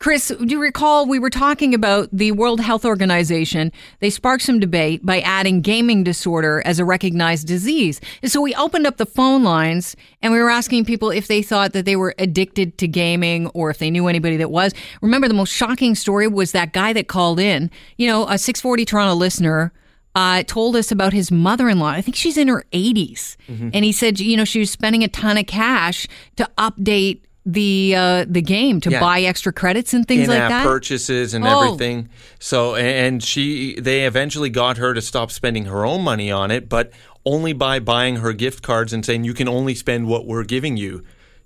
Chris, do you recall we were talking about the World Health Organization? They sparked some debate by adding gaming disorder as a recognized disease. And so we opened up the phone lines and we were asking people if they thought that they were addicted to gaming or if they knew anybody that was. Remember, the most shocking story was that guy that called in, you know, a 640 Toronto listener. Uh, told us about his mother-in-law. I think she's in her 80s, Mm-hmm. and he said, you know, she was spending a ton of cash to update the uh, the game to Yeah. buy extra credits and things like in-app that. purchases and Oh. everything. So and she they eventually got her to stop spending her own money on it, but only by buying her gift cards and saying you can only spend what we're giving you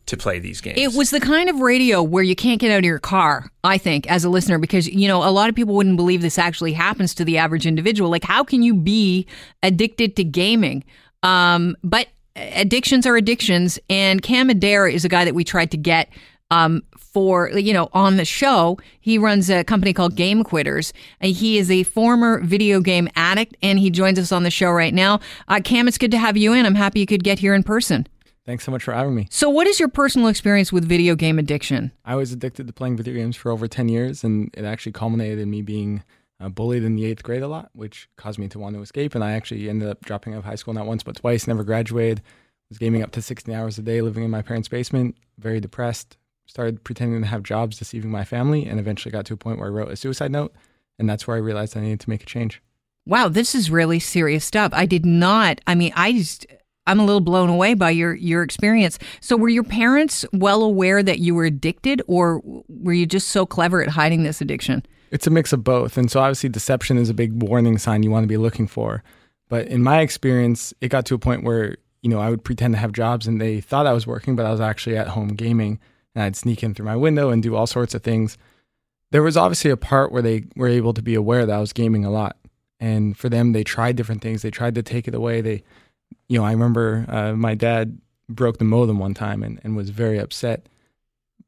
to play these games. It was the kind of radio where you can't get out of your car, I think, as a listener, because, you know, a lot of people wouldn't believe this actually happens to the average individual. Like, how can you be addicted to gaming? Um, but addictions are addictions. And Cam Adair is a guy that we tried to get um, for, you know, on the show. He runs a company called Game Quitters. And he is a former video game addict, and he joins us on the show right now. Uh, Cam, it's good to have you in. I'm happy you could get here in person. Thanks so much for having me. So, what is your personal experience with video game addiction? I was addicted to playing video games for over 10 years, and it actually culminated in me being uh, bullied in the eighth grade a lot, which caused me to want to escape. And I actually ended up dropping out of high school not once but twice, never graduated, was gaming up to 16 hours a day, living in my parents' basement, very depressed, started pretending to have jobs, deceiving my family, and eventually got to a point where I wrote a suicide note. And that's where I realized I needed to make a change. Wow, this is really serious stuff. I did not. I mean, I just I'm a little blown away by your your experience. So, were your parents well aware that you were addicted, or were you just so clever at hiding this addiction? It's a mix of both. And so obviously deception is a big warning sign you want to be looking for. But in my experience, it got to a point where, you know, I would pretend to have jobs and they thought I was working, but I was actually at home gaming and I'd sneak in through my window and do all sorts of things. There was obviously a part where they were able to be aware that I was gaming a lot. And for them, they tried different things. They tried to take it away. They, you know, I remember uh, my dad broke the modem one time and, and was very upset.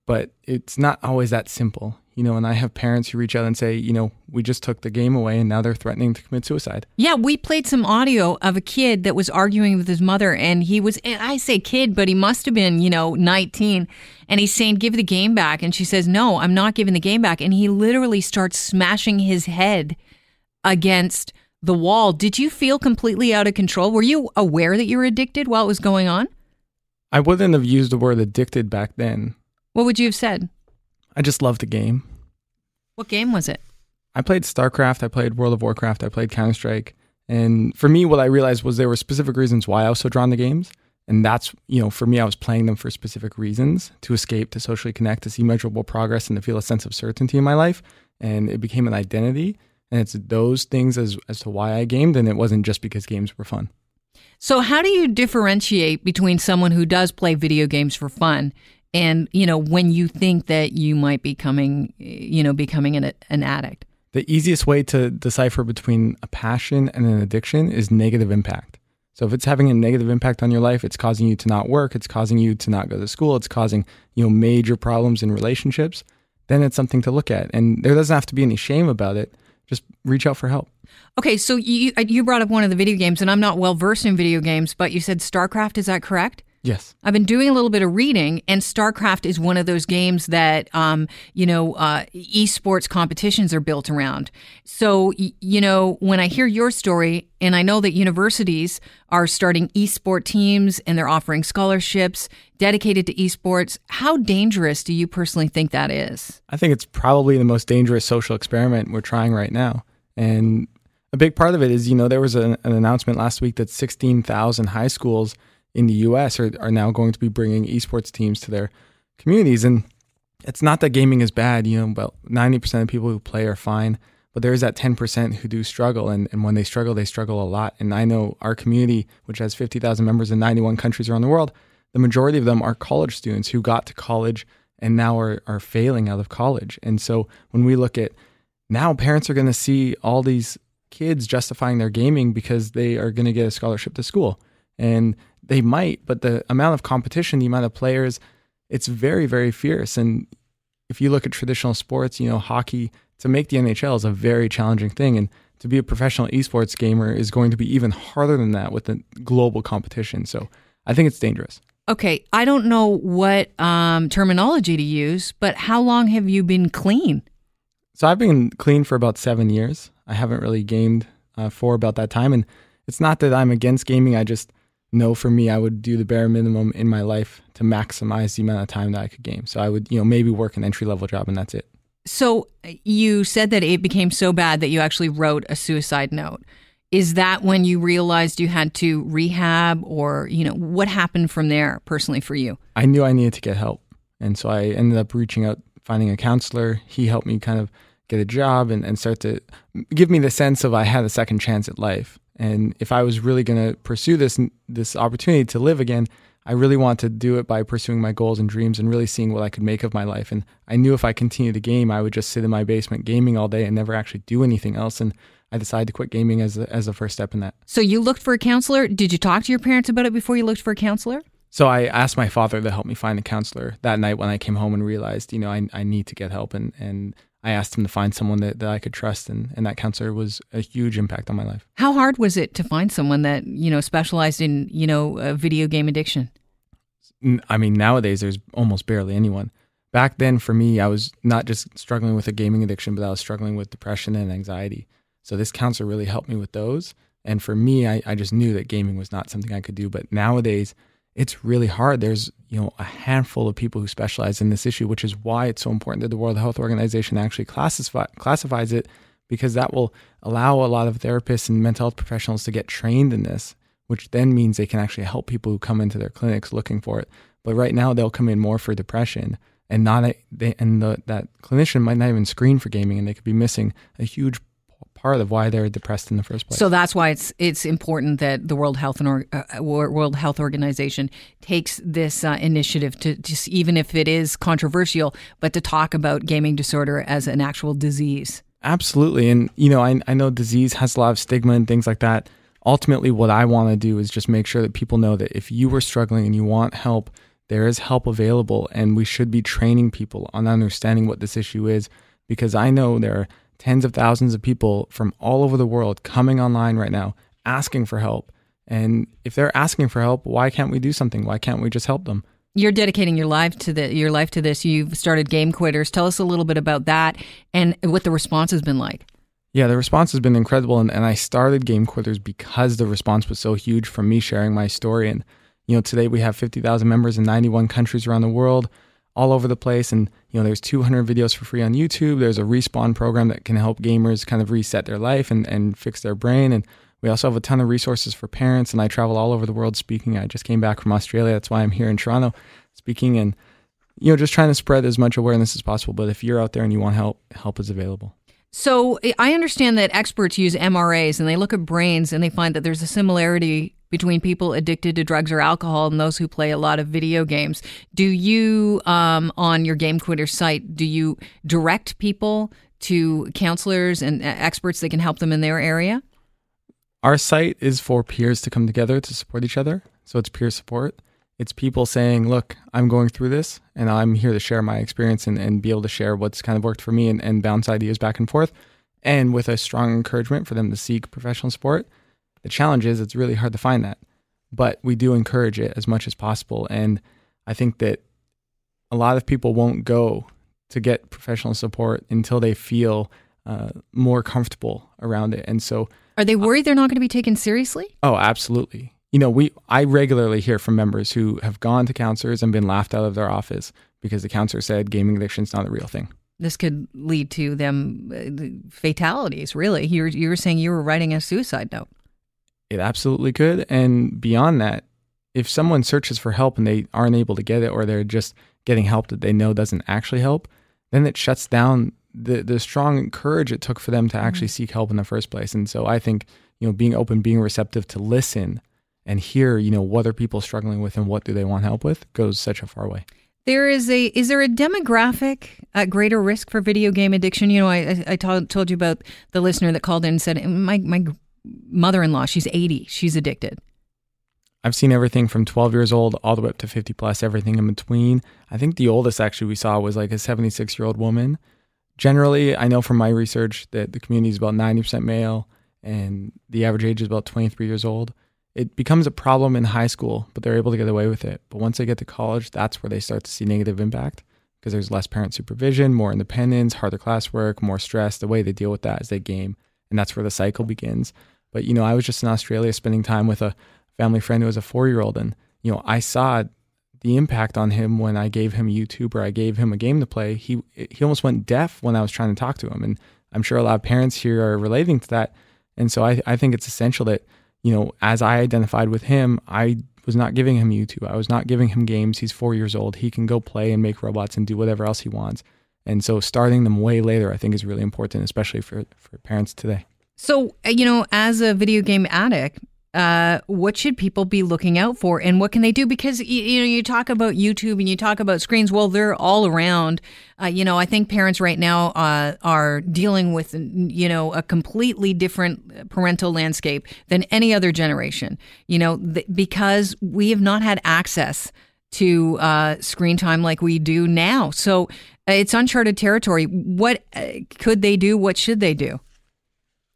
But it's not always that simple, you know. And I have parents who reach out and say, you know, we just took the game away and now they're threatening to commit suicide. Yeah, we played some audio of a kid that was arguing with his mother, and he was, and I say kid, but he must have been, you know, 19. And he's saying, give the game back. And she says, no, I'm not giving the game back. And he literally starts smashing his head against the wall. Did you feel completely out of control? Were you aware that you were addicted while it was going on? I wouldn't have used the word addicted back then. What would you have said? I just loved the game. What game was it? I played StarCraft, I played World of Warcraft, I played Counter Strike. And for me, what I realized was there were specific reasons why I was so drawn to games. And that's, you know, for me, I was playing them for specific reasons to escape, to socially connect, to see measurable progress, and to feel a sense of certainty in my life. And it became an identity. And it's those things as, as to why I gamed. And it wasn't just because games were fun. So, how do you differentiate between someone who does play video games for fun and, you know, when you think that you might be coming, you know, becoming an, an addict? The easiest way to decipher between a passion and an addiction is negative impact. So if it's having a negative impact on your life, it's causing you to not work, it's causing you to not go to school, it's causing, you know, major problems in relationships, then it's something to look at. And there doesn't have to be any shame about it. Just reach out for help. Okay, so you you brought up one of the video games, and I'm not well versed in video games, but you said StarCraft. Is that correct? Yes. I've been doing a little bit of reading, and StarCraft is one of those games that, um, you know, uh, esports competitions are built around. So, y- you know, when I hear your story, and I know that universities are starting esport teams and they're offering scholarships dedicated to esports, how dangerous do you personally think that is? I think it's probably the most dangerous social experiment we're trying right now. And a big part of it is, you know, there was an, an announcement last week that 16,000 high schools in the US are, are now going to be bringing esports teams to their communities. And it's not that gaming is bad, you know, about 90% of people who play are fine, but there is that 10% who do struggle. And, and when they struggle, they struggle a lot. And I know our community, which has 50,000 members in 91 countries around the world, the majority of them are college students who got to college and now are, are failing out of college. And so when we look at now, parents are going to see all these kids justifying their gaming because they are going to get a scholarship to school. And they might, but the amount of competition, the amount of players, it's very, very fierce. And if you look at traditional sports, you know, hockey, to make the NHL is a very challenging thing. And to be a professional esports gamer is going to be even harder than that with the global competition. So I think it's dangerous. Okay, I don't know what um, terminology to use, but how long have you been clean? So I've been clean for about seven years. I haven't really gamed uh, for about that time, and it's not that I'm against gaming. I just know for me, I would do the bare minimum in my life to maximize the amount of time that I could game. So I would, you know, maybe work an entry level job, and that's it. So uh, you said that it became so bad that you actually wrote a suicide note. Is that when you realized you had to rehab or, you know, what happened from there personally for you? I knew I needed to get help. And so I ended up reaching out, finding a counselor. He helped me kind of get a job and, and start to give me the sense of I had a second chance at life. And if I was really going to pursue this this opportunity to live again, I really want to do it by pursuing my goals and dreams and really seeing what I could make of my life. And I knew if I continued to game, I would just sit in my basement gaming all day and never actually do anything else. And I decided to quit gaming as a, as a first step in that. So you looked for a counselor. Did you talk to your parents about it before you looked for a counselor? So I asked my father to help me find a counselor that night when I came home and realized, you know, I, I need to get help. And, and I asked him to find someone that, that I could trust. And, and that counselor was a huge impact on my life. How hard was it to find someone that, you know, specialized in, you know, uh, video game addiction? I mean, nowadays there's almost barely anyone. Back then, for me, I was not just struggling with a gaming addiction, but I was struggling with depression and anxiety. So this counselor really helped me with those. And for me, I, I just knew that gaming was not something I could do. But nowadays, it's really hard. There's you know a handful of people who specialize in this issue, which is why it's so important that the World Health Organization actually classify, classifies it, because that will allow a lot of therapists and mental health professionals to get trained in this which then means they can actually help people who come into their clinics looking for it. But right now, they'll come in more for depression, and not a, they, and the, that clinician might not even screen for gaming, and they could be missing a huge part of why they're depressed in the first place. So that's why it's it's important that the World Health and uh, World Health Organization takes this uh, initiative to just even if it is controversial, but to talk about gaming disorder as an actual disease. Absolutely, and you know I I know disease has a lot of stigma and things like that ultimately what I want to do is just make sure that people know that if you were struggling and you want help, there is help available and we should be training people on understanding what this issue is because I know there are tens of thousands of people from all over the world coming online right now asking for help. And if they're asking for help, why can't we do something? Why can't we just help them? You're dedicating your life to the your life to this. You've started Game Quitters. Tell us a little bit about that and what the response has been like. Yeah, the response has been incredible. And, and I started Game Quitters because the response was so huge from me sharing my story. And, you know, today we have 50,000 members in 91 countries around the world, all over the place. And, you know, there's 200 videos for free on YouTube. There's a respawn program that can help gamers kind of reset their life and, and fix their brain. And we also have a ton of resources for parents. And I travel all over the world speaking. I just came back from Australia. That's why I'm here in Toronto speaking and, you know, just trying to spread as much awareness as possible. But if you're out there and you want help, help is available. So I understand that experts use MRIs and they look at brains and they find that there's a similarity between people addicted to drugs or alcohol and those who play a lot of video games. Do you, um, on your Game Quitter site, do you direct people to counselors and experts that can help them in their area? Our site is for peers to come together to support each other. So it's peer support. It's people saying, look, I'm going through this and I'm here to share my experience and, and be able to share what's kind of worked for me and, and bounce ideas back and forth. And with a strong encouragement for them to seek professional support. The challenge is it's really hard to find that, but we do encourage it as much as possible. And I think that a lot of people won't go to get professional support until they feel uh, more comfortable around it. And so, are they worried they're not going to be taken seriously? Oh, absolutely you know, we I regularly hear from members who have gone to counselors and been laughed out of their office because the counselor said gaming addiction is not a real thing. This could lead to them uh, fatalities. Really, you were, you were saying you were writing a suicide note. It absolutely could, and beyond that, if someone searches for help and they aren't able to get it, or they're just getting help that they know doesn't actually help, then it shuts down the the strong courage it took for them to actually mm-hmm. seek help in the first place. And so I think you know being open, being receptive to listen and hear, you know, what are people struggling with and what do they want help with goes such a far way. There is a is there a demographic at greater risk for video game addiction? You know, I I told, told you about the listener that called in and said my my mother in law, she's eighty, she's addicted. I've seen everything from 12 years old all the way up to 50 plus, everything in between. I think the oldest actually we saw was like a 76 year old woman. Generally, I know from my research that the community is about 90% male and the average age is about 23 years old it becomes a problem in high school, but they're able to get away with it. But once they get to college, that's where they start to see negative impact because there's less parent supervision, more independence, harder classwork, more stress. The way they deal with that is they game, and that's where the cycle begins. But you know, I was just in Australia spending time with a family friend who was a four year old, and you know, I saw the impact on him when I gave him YouTube or I gave him a game to play. He he almost went deaf when I was trying to talk to him, and I'm sure a lot of parents here are relating to that. And so I I think it's essential that you know, as I identified with him, I was not giving him YouTube. I was not giving him games. He's four years old. He can go play and make robots and do whatever else he wants. And so starting them way later, I think, is really important, especially for, for parents today. So, uh, you know, as a video game addict, uh, what should people be looking out for and what can they do? Because, you, know, you talk about YouTube and you talk about screens. Well, they're all around. Uh, you know, I think parents right now uh, are dealing with, you know, a completely different parental landscape than any other generation, you know, th- because we have not had access to uh, screen time like we do now. So uh, it's uncharted territory. What uh, could they do? What should they do?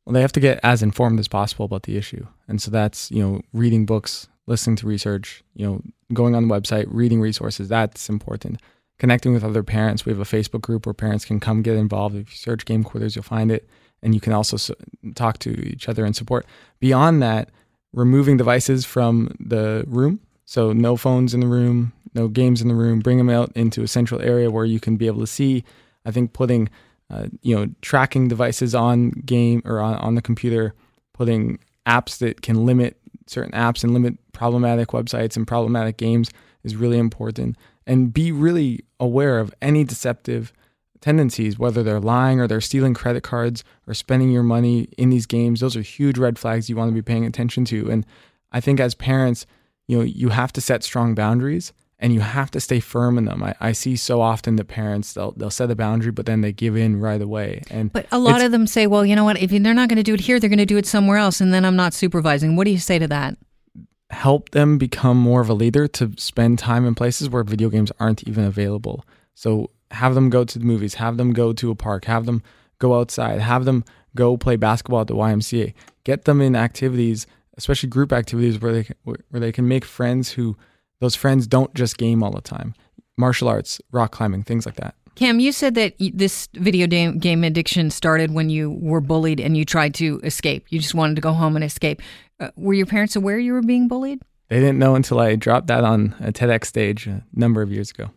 Well, they have to get as informed as possible about the issue. And so that's, you know, reading books, listening to research, you know, going on the website, reading resources. That's important. Connecting with other parents. We have a Facebook group where parents can come get involved. If you search Game Quitters, you'll find it. And you can also so- talk to each other and support. Beyond that, removing devices from the room. So no phones in the room, no games in the room. Bring them out into a central area where you can be able to see. I think putting uh, you know, tracking devices on game or on, on the computer, putting apps that can limit certain apps and limit problematic websites and problematic games is really important. And be really aware of any deceptive tendencies, whether they're lying or they're stealing credit cards or spending your money in these games. Those are huge red flags you want to be paying attention to. And I think as parents, you know, you have to set strong boundaries and you have to stay firm in them. I, I see so often the parents they'll they'll set a boundary, but then they give in right away. And but a lot of them say, well, you know what? If they're not going to do it here, they're going to do it somewhere else, and then I'm not supervising. What do you say to that? Help them become more of a leader to spend time in places where video games aren't even available. So have them go to the movies, have them go to a park, have them go outside, have them go play basketball at the YMCA. Get them in activities, especially group activities where they where they can make friends who those friends don't just game all the time. Martial arts, rock climbing, things like that. Cam, you said that this video game addiction started when you were bullied and you tried to escape. You just wanted to go home and escape. Uh, were your parents aware you were being bullied? They didn't know until I dropped that on a TEDx stage a number of years ago.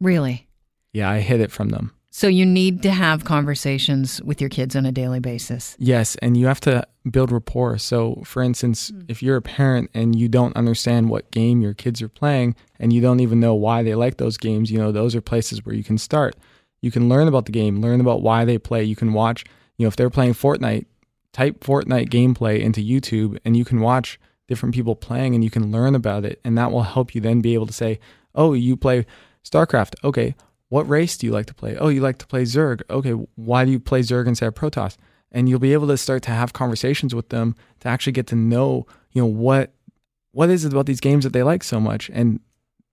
Really? Yeah, I hid it from them. So you need to have conversations with your kids on a daily basis. Yes, and you have to build rapport. So, for instance, mm. if you're a parent and you don't understand what game your kids are playing and you don't even know why they like those games, you know, those are places where you can start. You can learn about the game, learn about why they play. You can watch, you know, if they're playing Fortnite, type Fortnite gameplay into YouTube and you can watch different people playing and you can learn about it and that will help you then be able to say, "Oh, you play StarCraft. Okay, what race do you like to play? Oh, you like to play Zerg. Okay, why do you play Zerg instead of Protoss? And you'll be able to start to have conversations with them to actually get to know, you know, what what is it about these games that they like so much? And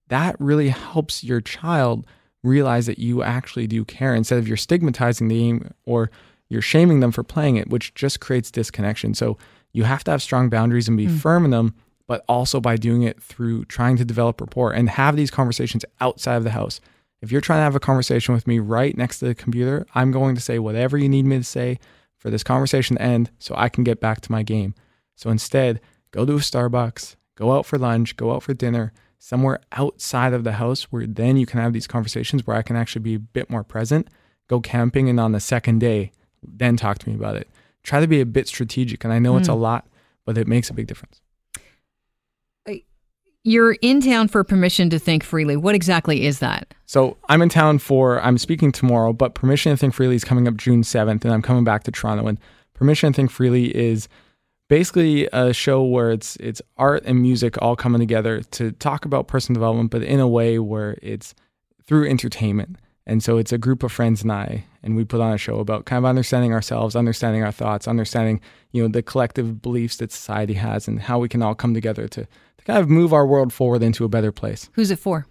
that really helps your child realize that you actually do care instead of you're stigmatizing the game or you're shaming them for playing it, which just creates disconnection. So you have to have strong boundaries and be mm. firm in them, but also by doing it through trying to develop rapport and have these conversations outside of the house. If you're trying to have a conversation with me right next to the computer, I'm going to say whatever you need me to say for this conversation to end so I can get back to my game. So instead, go to a Starbucks, go out for lunch, go out for dinner, somewhere outside of the house where then you can have these conversations where I can actually be a bit more present. Go camping and on the second day, then talk to me about it. Try to be a bit strategic. And I know mm. it's a hmm. lot, but it makes a big difference. You're in town for permission to think freely. What exactly is that? So I'm in town for I'm speaking tomorrow, but permission to think freely is coming up June 7th, and I'm coming back to Toronto. And permission to think freely is basically a show where it's it's art and music all coming together to talk about personal development, but in a way where it's through entertainment. And so it's a group of friends and I, and we put on a show about kind of understanding ourselves, understanding our thoughts, understanding you know the collective beliefs that society has, and how we can all come together to to kind of move our world forward into a better place. Who's it for?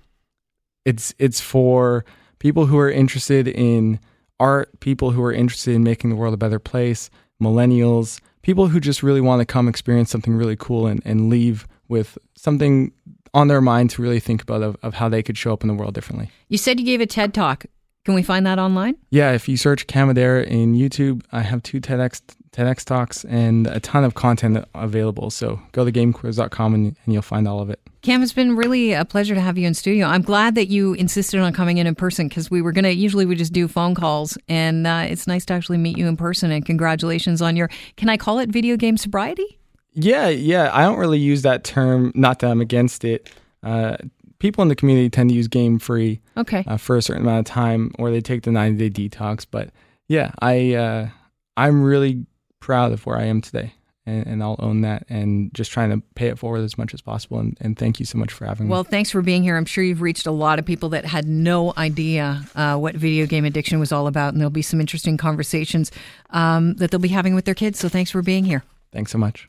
It's it's for people who are interested in art, people who are interested in making the world a better place, millennials, people who just really want to come experience something really cool and, and leave with something on their mind to really think about of, of how they could show up in the world differently. You said you gave a TED talk. Can we find that online? Yeah, if you search Cam Adair in YouTube, I have two TEDx TEDx talks and a ton of content available. So go to gamequitters.com and, and you'll find all of it. Cam, it's been really a pleasure to have you in studio. I'm glad that you insisted on coming in in person because we were going to, usually we just do phone calls and uh, it's nice to actually meet you in person and congratulations on your, can I call it video game sobriety? Yeah, yeah. I don't really use that term, not that I'm against it. Uh, people in the community tend to use game free okay. Uh, for a certain amount of time or they take the 90 day detox. But yeah, I, uh, I'm really proud of where I am today. And, and, I'll own that and just trying to pay it forward as much as possible. And, and thank you so much for having well, me. Well, thanks for being here. I'm sure you've reached a lot of people that had no idea uh, what video game addiction was all about. And there'll be some interesting conversations um, that they'll be having with their kids. So thanks for being here. Thanks so much. Cheers.